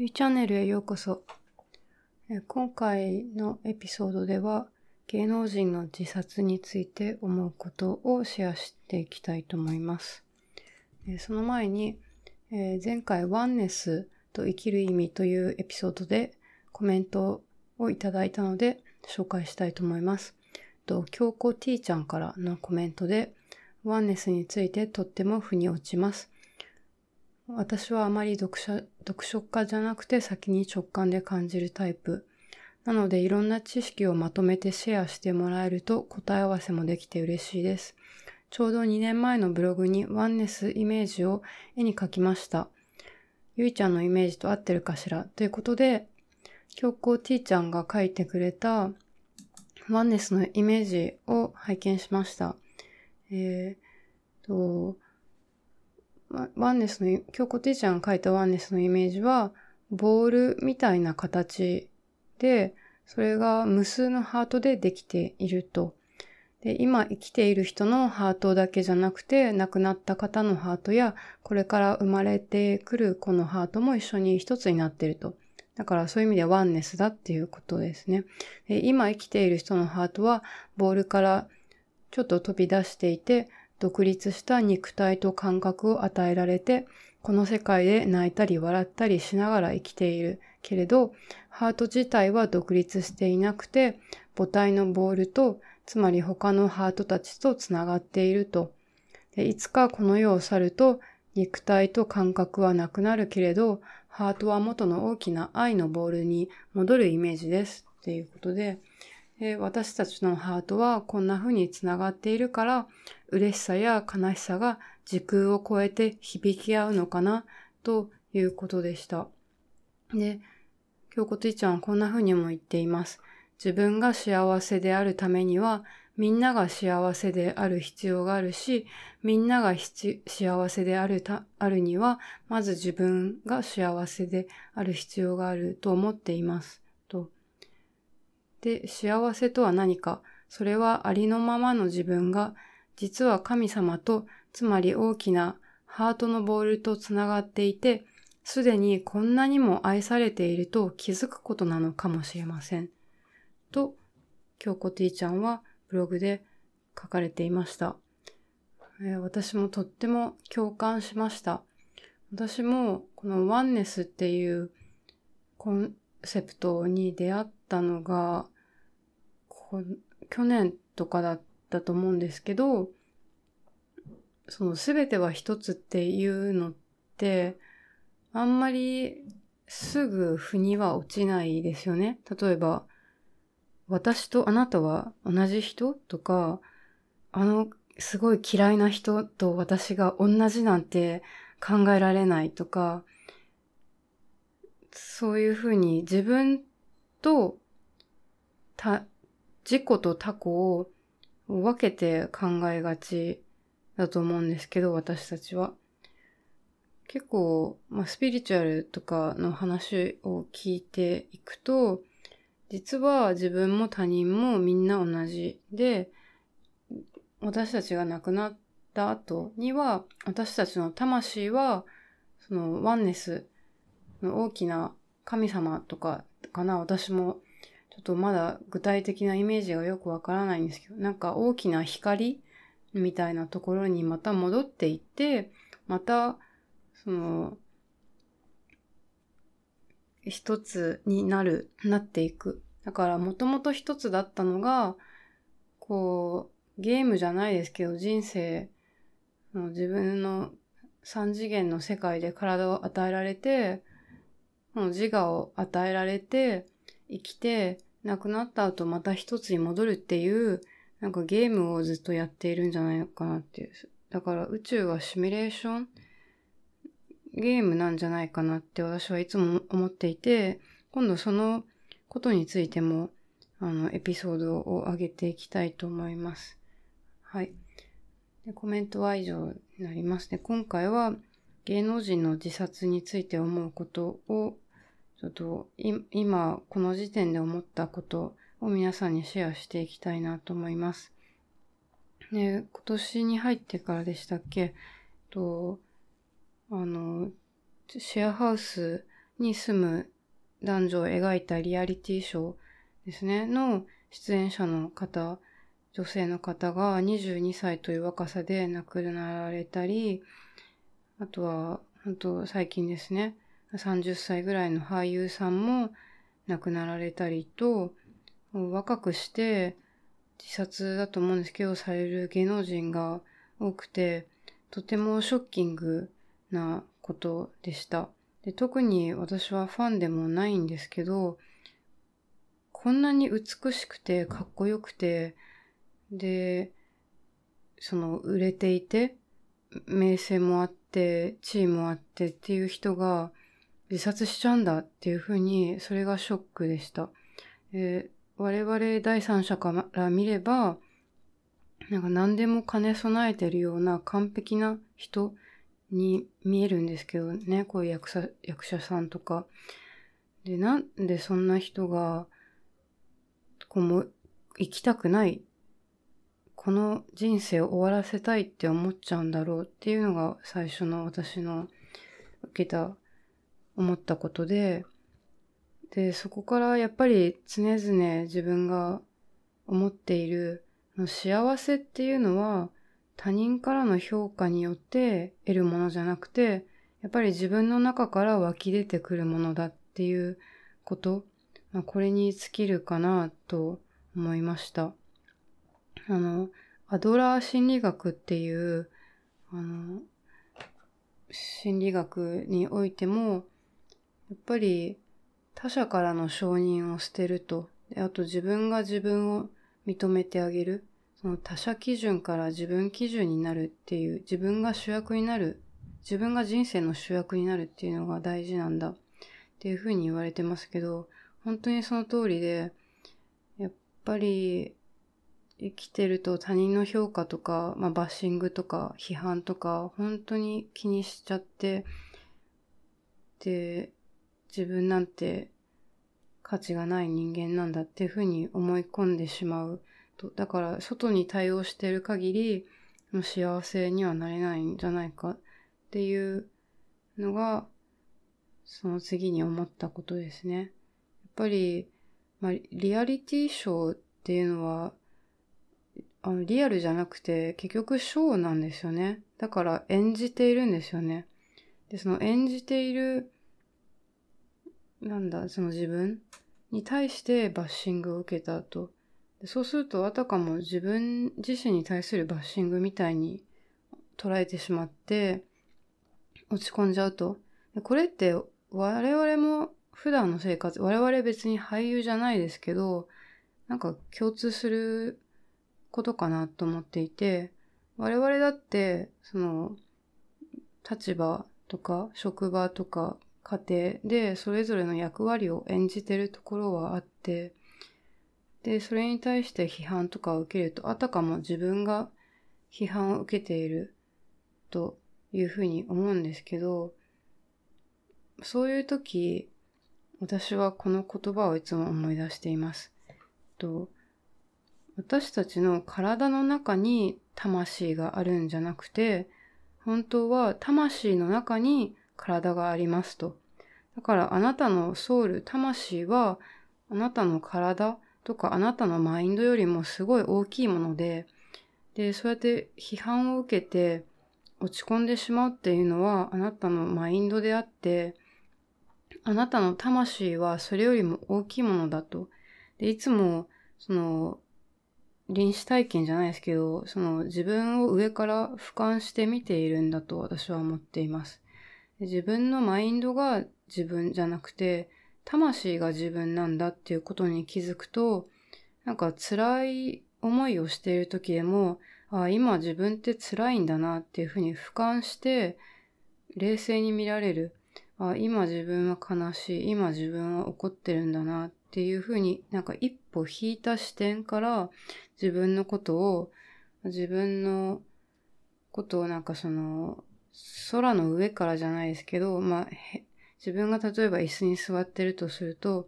ゆいチャンネルへようこそ。今回のエピソードでは芸能人の自殺について思うことをシェアしていきたいと思います。その前に前回ワンネスと生きる意味というエピソードでコメントをいただいたので紹介したいと思います。京子 T ちゃんからのコメントでワンネスについてとっても腑に落ちます。私はあまり読者読書家じゃなくて先に直感で感じるタイプ。なのでいろんな知識をまとめてシェアしてもらえると答え合わせもできて嬉しいです。ちょうど2年前のブログにワンネスイメージを絵に描きました。ゆいちゃんのイメージと合ってるかしら？ということで、京子 T ちゃんが描いてくれたワンネスのイメージを拝見しました。えー、と、ワンネスの、京子ティちゃんが書いたワンネスのイメージは、ボールみたいな形で、それが無数のハートでできていると。で今生きている人のハートだけじゃなくて、亡くなった方のハートや、これから生まれてくる子のハートも一緒に一つになっていると。だからそういう意味でワンネスだっていうことですね。で今生きている人のハートは、ボールからちょっと飛び出していて、独立した肉体と感覚を与えられて、この世界で泣いたり笑ったりしながら生きているけれど、ハート自体は独立していなくて、母体のボールと、つまり他のハートたちとつながっていると。でいつかこの世を去ると、肉体と感覚はなくなるけれど、ハートは元の大きな愛のボールに戻るイメージです。っていうことで、え私たちのハートはこんな風につながっているから、嬉しさや悲しさが時空を超えて響き合うのかな、ということでした。で、京子てぃちゃんはこんな風にも言っています。自分が幸せであるためには、みんなが幸せである必要があるし、みんなが幸せであるた、あるには、まず自分が幸せである必要があると思っています。で、幸せとは何か、それはありのままの自分が、実は神様と、つまり大きなハートのボールとつながっていて、すでにこんなにも愛されていると気づくことなのかもしれません。と、京子 T ちゃんはブログで書かれていました。えー、私もとっても共感しました。私もこのワンネスっていうコンセプトに出会ったのが、去年とかだったと思うんですけど、その全ては一つっていうのって、あんまりすぐ腑には落ちないですよね。例えば、私とあなたは同じ人とか、あのすごい嫌いな人と私が同じなんて考えられないとか、そういうふうに自分と他、自己と他己を分けて考えがちだと思うんですけど、私たちは。結構、まあ、スピリチュアルとかの話を聞いていくと、実は自分も他人もみんな同じで、私たちが亡くなった後には、私たちの魂は、そのワンネスの大きな神様とかかな、私もちょっとまだ具体的なイメージがよくわからないんですけど、なんか大きな光みたいなところにまた戻っていって、また、その、一つになる、なっていく。だからもともと一つだったのが、こう、ゲームじゃないですけど、人生の自分の三次元の世界で体を与えられて、もう自我を与えられて、生きて、亡くなった後また一つに戻るっていう、なんかゲームをずっとやっているんじゃないのかなっていう。だから宇宙はシミュレーションゲームなんじゃないかなって私はいつも思っていて、今度そのことについても、あの、エピソードを上げていきたいと思います。はい。でコメントは以上になりますね。今回は芸能人の自殺について思うことを、ちょっと今この時点で思ったことを皆さんにシェアしていきたいなと思います。ね、今年に入ってからでしたっけ？と、あの、シェアハウスに住む男女を描いたリアリティショーですね、の出演者の方、女性の方が22歳という若さで亡くなられたり、あとは、本当最近ですね、30歳ぐらいの俳優さんも亡くなられたりと、若くして自殺だと思うんですけど、される芸能人が多くて、とてもショッキングなことでした。で特に私はファンでもないんですけど、こんなに美しくてかっこよくて、で、その売れていて、名声もあって、地位もあってっていう人が自殺しちゃうんだっていうふうに、それがショックでした。え我々第三者から見れば、なんか何でも兼ね備えてるような完璧な人に見えるんですけどね、こういう役者役者さんとか。で、なんでそんな人が、こうも生きたくない、この人生を終わらせたいって思っちゃうんだろうっていうのが最初の私の受けた、思ったことで、で、そこからやっぱり常々自分が思っている幸せっていうのは他人からの評価によって得るものじゃなくて、やっぱり自分の中から湧き出てくるものだっていうこと、まあ、これに尽きるかなと思いました。あの、アドラー心理学っていう、あの、心理学においても、やっぱり他者からの承認を捨てると、あと自分が自分を認めてあげる。その他者基準から自分基準になるっていう、自分が主役になる、自分が人生の主役になるっていうのが大事なんだ。っていうふうに言われてますけど、本当にその通りで、やっぱり生きてると他人の評価とか、まあ、バッシングとか批判とか本当に気にしちゃって、で、自分なんて価値がない人間なんだっていうふうに思い込んでしまうと。だから外に対応してる限り幸せにはなれないんじゃないかっていうのがその次に思ったことですね。やっぱり、まあ、リアリティショーっていうのはあのリアルじゃなくて結局ショーなんですよね。だから演じているんですよね。で、その演じているなんだ、その自分に対してバッシングを受けた後、そうするとあたかも自分自身に対するバッシングみたいに捉えてしまって落ち込んじゃうと。でこれって我々も普段の生活、我々別に俳優じゃないですけど、なんか共通することかなと思っていて、我々だってその立場とか職場とか家庭でそれぞれの役割を演じてるところはあって、で、それに対して批判とかを受けると、あたかも自分が批判を受けているというふうに思うんですけど、そういう時、私はこの言葉をいつも思い出しています。と私たちの体の中に魂があるんじゃなくて、本当は魂の中に体がありますと。だからあなたのソウル、魂はあなたの体とかあなたのマインドよりもすごい大きいもので、で、そうやって批判を受けて落ち込んでしまうっていうのはあなたのマインドであって、あなたの魂はそれよりも大きいものだと。で、いつも、その、臨死体験じゃないですけど、その自分を上から俯瞰して見ているんだと私は思っています。自分のマインドが自分じゃなくて、魂が自分なんだっていうことに気づくと、なんか辛い思いをしている時でも、ああ今自分って辛いんだなっていうふうに俯瞰して、冷静に見られる。あ今自分は悲しい。今自分は怒ってるんだなっていうふうになんか一歩引いた視点から自分のことを、自分のことをなんかその空の上からじゃないですけど、まあ、自分が例えば椅子に座ってるとすると、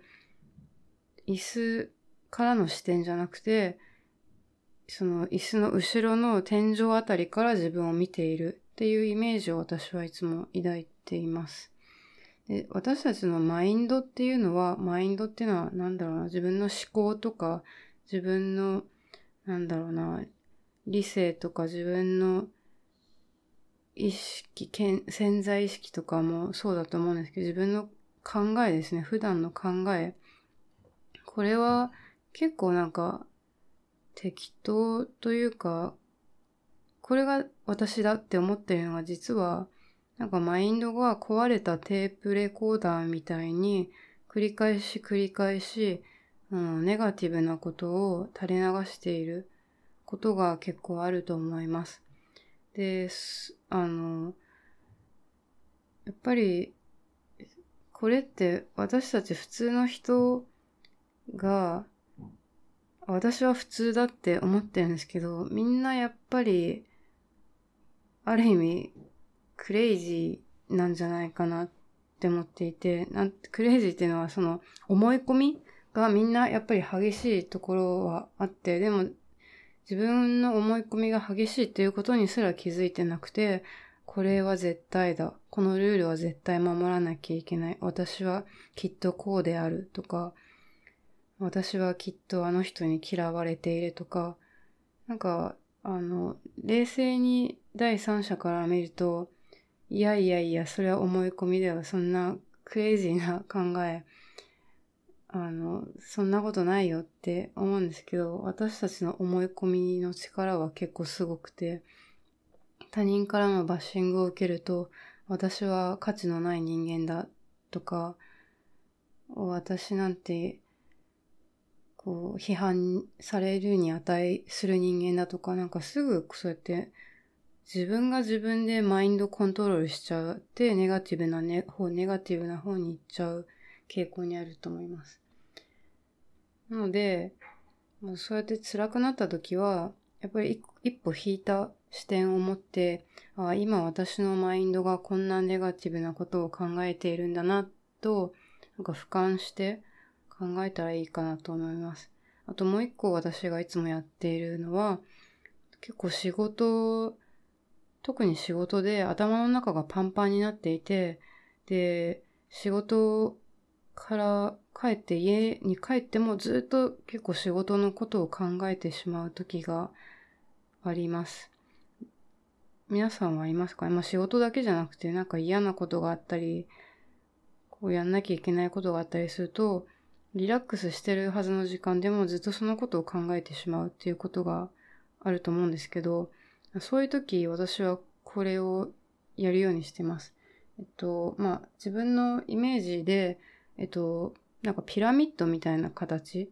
椅子からの視点じゃなくて、その椅子の後ろの天井あたりから自分を見ているっていうイメージを私はいつも抱いています。で私たちのマインドっていうのは、マインドっていうのは何だろうな、自分の思考とか、自分の、なんだろうな、理性とか自分の意識、潜在意識とかもそうだと思うんですけど、自分の考えですね。普段の考え。これは結構なんか適当というか、これが私だって思ってるのが実はなんかマインドが壊れたテープレコーダーみたいに繰り返し繰り返し、うん、ネガティブなことを垂れ流していることが結構あると思います。で、あの、やっぱりこれって私たち普通の人が、私は普通だって思ってるんですけど、みんなやっぱり、ある意味、クレイジーなんじゃないかなって思っていて、なんクレイジーっていうのはその思い込みがみんなやっぱり激しいところはあって、でも自分の思い込みが激しいっていうことにすら気づいてなくて、これは絶対だ。このルールは絶対守らなきゃいけない。私はきっとこうであるとか、私はきっとあの人に嫌われているとか、なんか、あの、冷静に第三者から見ると、いやいやいや、それは思い込みでは、そんなクレイジーな考え、あの、そんなことないよって思うんですけど、私たちの思い込みの力は結構すごくて、他人からのバッシングを受けると、私は価値のない人間だとか、私なんて、こう、批判されるに値する人間だとか、なんかすぐそうやって自分が自分でマインドコントロールしちゃって、ネガティブなね、方、ネガティブな方に行っちゃう傾向にあると思います。なので、もうそうやって辛くなった時は、やっぱり一歩引いた視点を持って、あ今私のマインドがこんなネガティブなことを考えているんだなと、なんか俯瞰して考えたらいいかなと思います。あともう一個私がいつもやっているのは、結構仕事、特に仕事で頭の中がパンパンになっていて、で、仕事から帰って家に帰ってもずっと結構仕事のことを考えてしまう時があります。皆さんはいますか？まあ仕事だけじゃなくてなんか嫌なことがあったり、こうやんなきゃいけないことがあったりすると、リラックスしてるはずの時間でもずっとそのことを考えてしまうっていうことがあると思うんですけど、そういう時私はこれをやるようにしてます。えっと、まあ自分のイメージで、えっと、なんかピラミッドみたいな形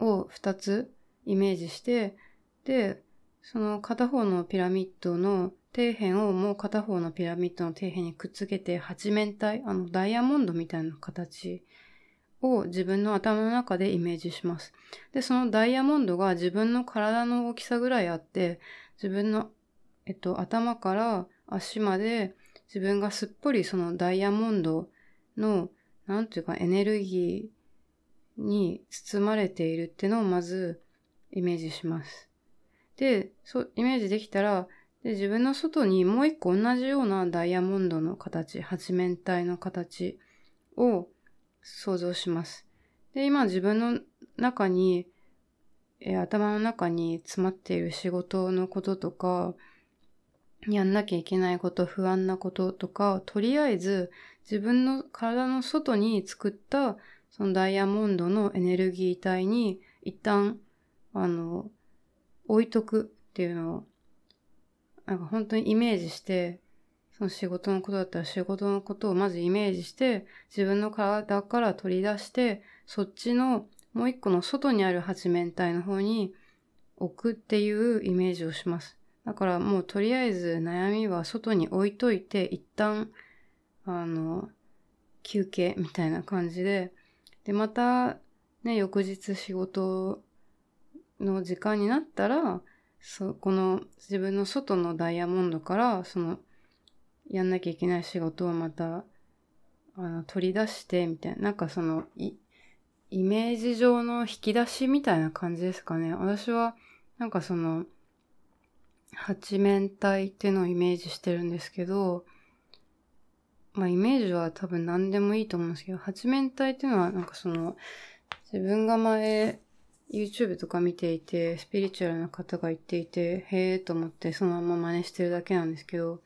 を2つイメージして、で、その片方のピラミッドの底辺をもう片方のピラミッドの底辺にくっつけて八面体、あのダイヤモンドみたいな形を自分の頭の中でイメージします。で、そのダイヤモンドが自分の体の大きさぐらいあって、自分の、えっと、頭から足まで自分がすっぽりそのダイヤモンドの、なんていうかエネルギーに包まれているっていうのをまずイメージします。で、そう、イメージできたら、で、自分の外にもう一個同じようなダイヤモンドの形、八面体の形を想像します。で、今自分の中に、え頭の中に詰まっている仕事のこととか、やんなきゃいけないこと、不安なこととか、とりあえず自分の体の外に作ったそのダイヤモンドのエネルギー体に一旦、あの、置いとくっていうのを、なんか本当にイメージして、その仕事のことだったら仕事のことをまずイメージして、自分の体から取り出して、そっちのもう一個の外にある八面体の方に置くっていうイメージをします。だからもうとりあえず悩みは外に置いといて、一旦、あの、休憩みたいな感じで、で、また、ね、翌日仕事の時間になったら、そこの自分の外のダイヤモンドから、その、やんなきゃいけない仕事をまた、あの、取り出して、みたいな。なんかその、イメージ上の引き出しみたいな感じですかね。私は、なんかその、八面体っていうのをイメージしてるんですけど、まあイメージは多分何でもいいと思うんですけど、八面体っていうのはなんかその、自分が前、YouTube とか見ていて、スピリチュアルな方が言っていて、へえと思ってそのまま真似してるだけなんですけど、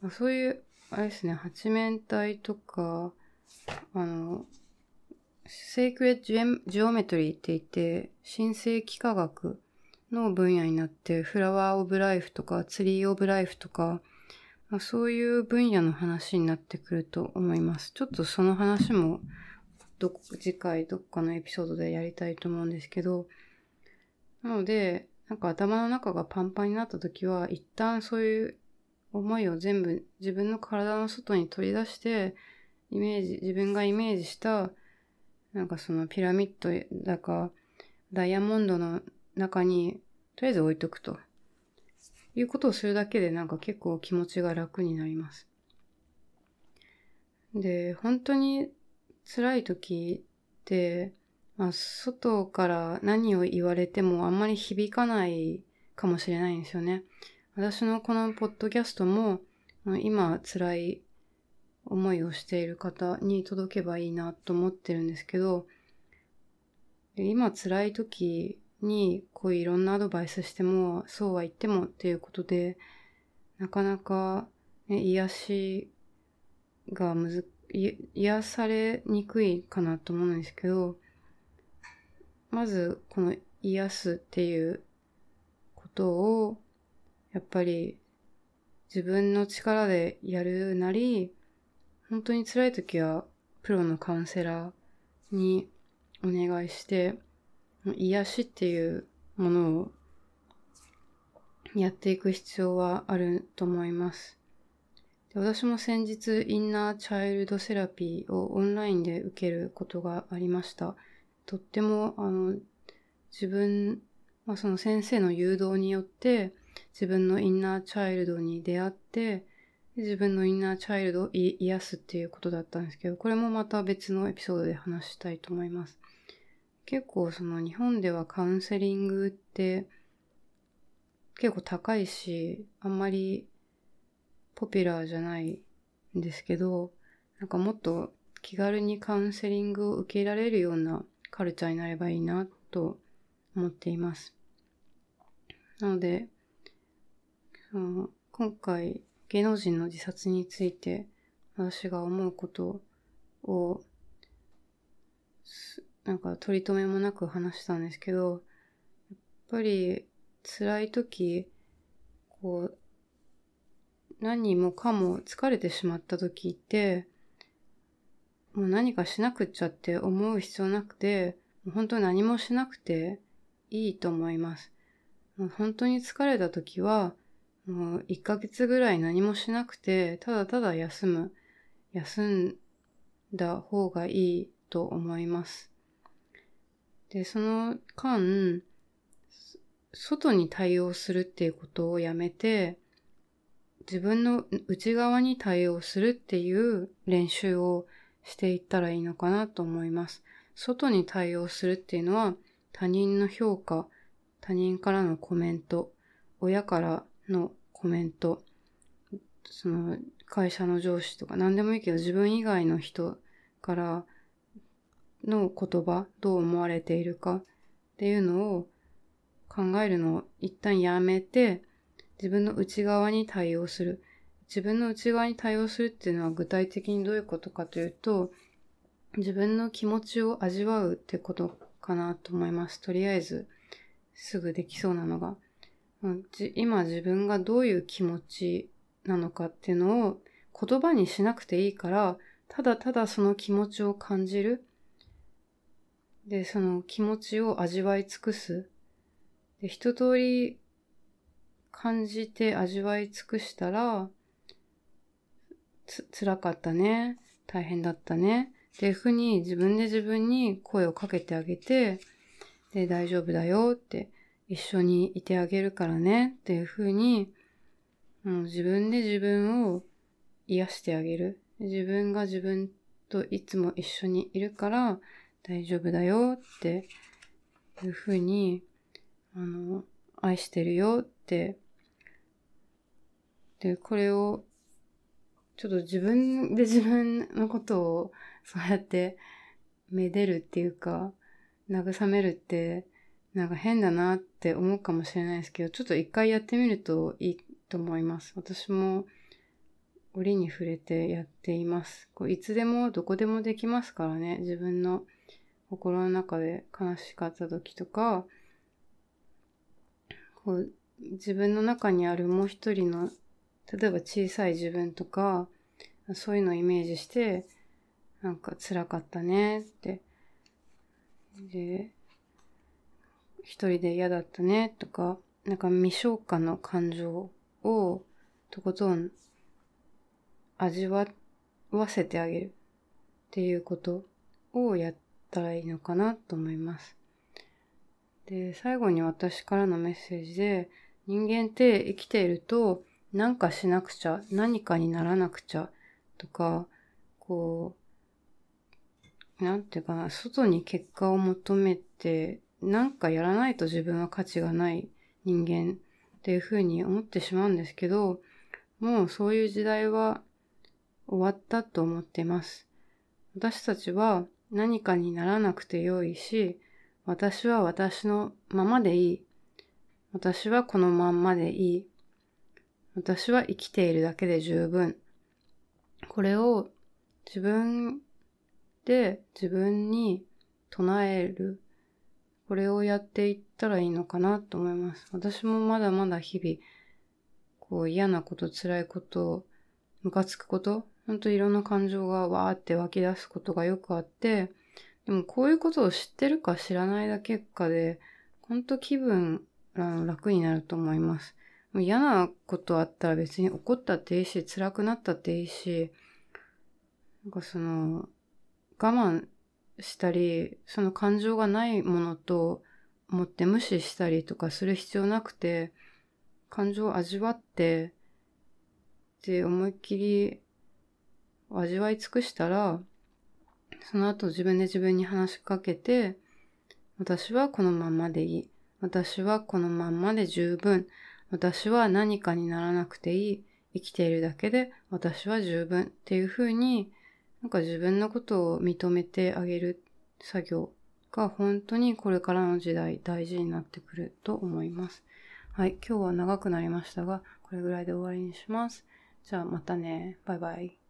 まあ、そういう、あれですね、八面体とか、あの、セイクレットジオメトリーって言って、新世紀科学の分野になって、フラワーオブライフとか、ツリーオブライフとか、まあ、そういう分野の話になってくると思います。ちょっとその話もどこ次回どっかのエピソードでやりたいと思うんですけど、なので、なんか頭の中がパンパンになった時は、一旦そういう思いを全部自分の体の外に取り出して、イメージ、自分がイメージした、なんかそのピラミッドだか、ダイヤモンドの中に、とりあえず置いとくと。いうことをするだけでなんか結構気持ちが楽になります。で、本当に辛い時って、まあ、外から何を言われてもあんまり響かないかもしれないんですよね。私のこのポッドキャストも、今辛い思いをしている方に届けばいいなと思ってるんですけど、今辛い時にこういろんなアドバイスしてもそうは言ってもっていうことでなかなか、ね、癒しがむず癒されにくいかなと思うんですけどまずこの癒すっていうことをやっぱり自分の力でやるなり本当に辛い時はプロのカウンセラーにお願いして癒しっていうものをやっていく必要はあると思います。で私も先日インナーチャイルドセラピーをオンラインで受けることがありました。とってもあの自分、まあ、その先生の誘導によって自分のインナーチャイルドに出会って自分のインナーチャイルドを癒すっていうことだったんですけど、これもまた別のエピソードで話したいと思います。結構その日本ではカウンセリングって結構高いし、あんまりポピュラーじゃないんですけど、なんかもっと気軽にカウンセリングを受けられるようなカルチャーになればいいなと思っています。なので、その今回芸能人の自殺について私が思うことをなんか取り留めもなく話したんですけど、やっぱり辛い時、こう、何もかも疲れてしまった時って、もう何かしなくっちゃって思う必要なくて、本当何もしなくていいと思います。本当に疲れた時は、もう1ヶ月ぐらい何もしなくて、ただただ休む。休んだ方がいいと思います。で、その間、外に対応するっていうことをやめて、自分の内側に対応するっていう練習をしていったらいいのかなと思います。外に対応するっていうのは他人の評価、他人からのコメント、親からのコメント、その会社の上司とか何でもいいけど自分以外の人からの言葉、どう思われているかっていうのを考えるのを一旦やめて、自分の内側に対応する。自分の内側に対応するっていうのは具体的にどういうことかというと、自分の気持ちを味わうってことかなと思います。とりあえず、すぐできそうなのが。今自分がどういう気持ちなのかっていうのを言葉にしなくていいから、ただただその気持ちを感じる。で、その気持ちを味わい尽くす。で、一通り感じて味わい尽くしたら、つ、辛かったね。大変だったね。っていうふうに自分で自分に声をかけてあげて、で、大丈夫だよって、一緒にいてあげるからねっていうふうに、もう、自分で自分を癒してあげる。自分が自分といつも一緒にいるから、大丈夫だよっていうふうに、あの、愛してるよって、で、これをちょっと自分で自分のことをそうやってめでるっていうか、慰めるって、なんか変だなって思うかもしれないですけど、ちょっと一回やってみるといいと思います。私も折に触れてやっています。こういつでもどこでもできますからね。自分の心の中で悲しかった時とか、こう自分の中にあるもう一人の、例えば小さい自分とか、そういうのをイメージして、なんか辛かったねって。で、一人で嫌だったねとか、なんか未消化の感情をとことん味わわせてあげるっていうことをやったらいいのかなと思います。で、最後に私からのメッセージで、人間って生きていると何かしなくちゃ、何かにならなくちゃとか、こう、なんていうかな、外に結果を求めて、なんかやらないと自分は価値がない人間っていうふうに思ってしまうんですけど、もうそういう時代は終わったと思っています。私たちは何かにならなくてよいし、私は私のままでいい。私はこのまんまでいい。私は生きているだけで十分。これを自分で自分に唱える。これをやっていったらいいのかなと思います。私もまだまだ日々、こう嫌なこと、辛いこと、ムカつくこと、ほんといろんな感情がわーって湧き出すことがよくあって、でもこういうことを知ってるか知らないだけかで、ほんと気分楽になると思います。嫌なことあったら別に怒ったっていいし、辛くなったっていいし、なんかその、我慢したり、その感情がないものと思って無視したりとかする必要なくて、感情を味わって、で、思いっきり味わい尽くしたら、その後自分で自分に話しかけて、私はこのまんまでいい。私はこのまんまで十分。私は何かにならなくていい。生きているだけで私は十分っていうふうに、なんか自分のことを認めてあげる作業が本当にこれからの時代大事になってくると思います。はい、今日は長くなりましたが、これぐらいで終わりにします。じゃあまたね。バイバイ。